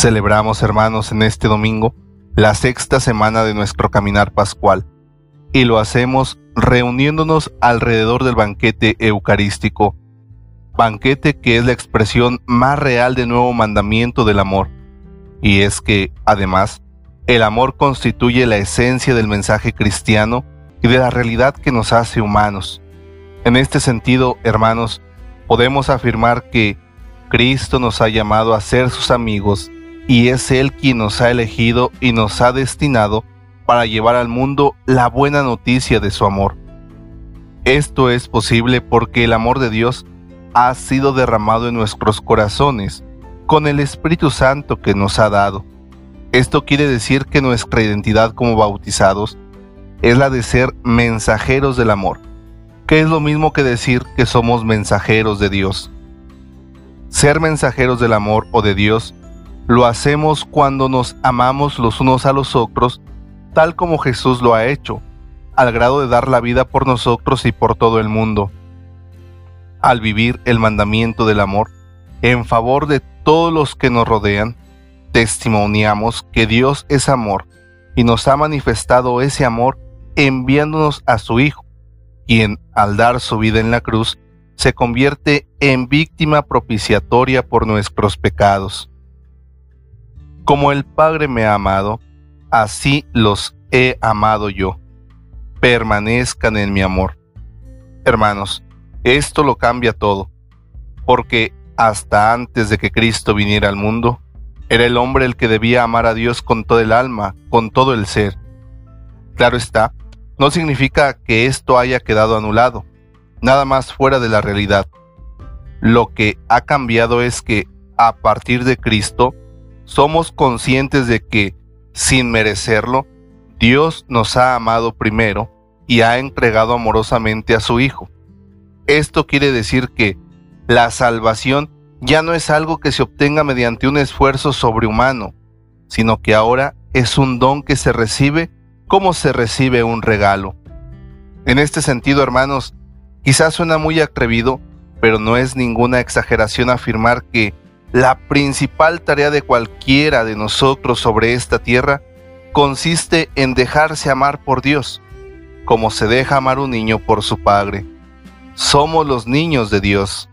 Celebramos, hermanos, en este domingo la sexta semana de nuestro caminar pascual y lo hacemos reuniéndonos alrededor del banquete eucarístico, banquete que es la expresión más real del nuevo mandamiento del amor. Y es que, además, el amor constituye la esencia del mensaje cristiano y de la realidad que nos hace humanos. En este sentido, hermanos, podemos afirmar que Cristo nos ha llamado a ser sus amigos y es Él quien nos ha elegido y nos ha destinado para llevar al mundo la buena noticia de su amor. Esto es posible porque el amor de Dios ha sido derramado en nuestros corazones con el Espíritu Santo que nos ha dado. Esto quiere decir que nuestra identidad como bautizados es la de ser mensajeros del amor, que es lo mismo que decir que somos mensajeros de Dios. Ser mensajeros del amor o de Dios lo hacemos cuando nos amamos los unos a los otros, tal como Jesús lo ha hecho, al grado de dar la vida por nosotros y por todo el mundo. Al vivir el mandamiento del amor en favor de todos los que nos rodean, testimoniamos que Dios es amor y nos ha manifestado ese amor enviándonos a su Hijo, quien, al dar su vida en la cruz, se convierte en víctima propiciatoria por nuestros pecados. Como el Padre me ha amado, así los he amado yo. Permanezcan en mi amor. Hermanos, esto lo cambia todo, porque hasta antes de que Cristo viniera al mundo, era el hombre el que debía amar a Dios con todo el alma, con todo el ser. Claro está, no significa que esto haya quedado anulado, nada más fuera de la realidad. Lo que ha cambiado es que, a partir de Cristo, somos conscientes de que, sin merecerlo, Dios nos ha amado primero y ha entregado amorosamente a su Hijo. Esto quiere decir que la salvación ya no es algo que se obtenga mediante un esfuerzo sobrehumano, sino que ahora es un don que se recibe como se recibe un regalo. En este sentido, hermanos, quizás suena muy atrevido, pero no es ninguna exageración afirmar que la principal tarea de cualquiera de nosotros sobre esta tierra consiste en dejarse amar por Dios, como se deja amar un niño por su padre. Somos los niños de Dios.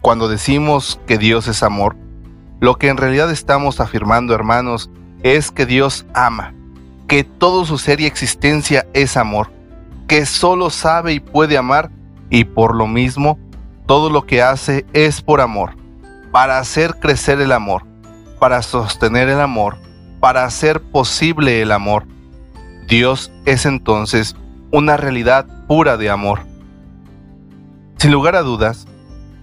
Cuando decimos que Dios es amor, lo que en realidad estamos afirmando, hermanos, es que Dios ama, que todo su ser y existencia es amor, que solo sabe y puede amar y por lo mismo todo lo que hace es por amor para hacer crecer el amor, para sostener el amor, para hacer posible el amor. Dios es entonces una realidad pura de amor. Sin lugar a dudas,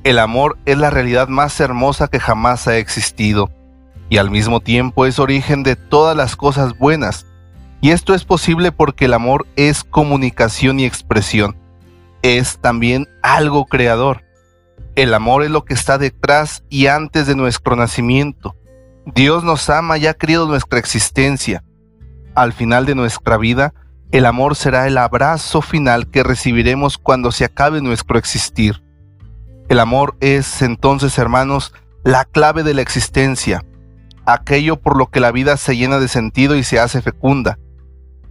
el amor es la realidad más hermosa que jamás ha existido y al mismo tiempo es origen de todas las cosas buenas. Y esto es posible porque el amor es comunicación y expresión. Es también algo creador. El amor es lo que está detrás y antes de nuestro nacimiento. Dios nos ama y ha querido nuestra existencia. Al final de nuestra vida, el amor será el abrazo final que recibiremos cuando se acabe nuestro existir. El amor es entonces, hermanos, la clave de la existencia, aquello por lo que la vida se llena de sentido y se hace fecunda.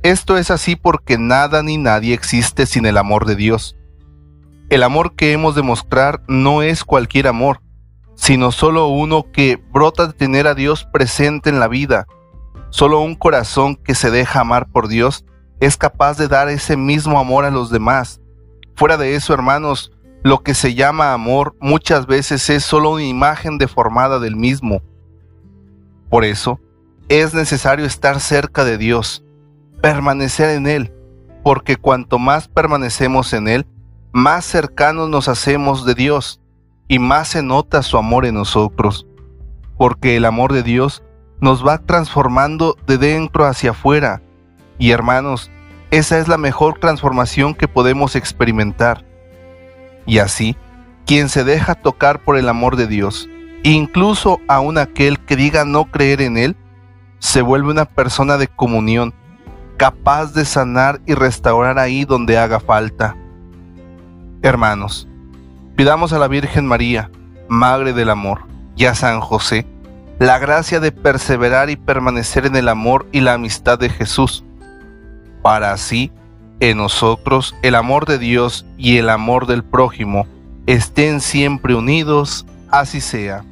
Esto es así porque nada ni nadie existe sin el amor de Dios. El amor que hemos de mostrar no es cualquier amor, sino solo uno que brota de tener a Dios presente en la vida. Solo un corazón que se deja amar por Dios es capaz de dar ese mismo amor a los demás. Fuera de eso, hermanos, lo que se llama amor muchas veces es solo una imagen deformada del mismo. Por eso, es necesario estar cerca de Dios, permanecer en Él, porque cuanto más permanecemos en Él, más cercanos nos hacemos de Dios y más se nota su amor en nosotros, porque el amor de Dios nos va transformando de dentro hacia afuera. Y hermanos, esa es la mejor transformación que podemos experimentar. Y así, quien se deja tocar por el amor de Dios, incluso aun aquel que diga no creer en Él, se vuelve una persona de comunión, capaz de sanar y restaurar ahí donde haga falta. Hermanos, pidamos a la Virgen María, Madre del Amor, y a San José, la gracia de perseverar y permanecer en el amor y la amistad de Jesús, para así en nosotros el amor de Dios y el amor del prójimo estén siempre unidos, así sea.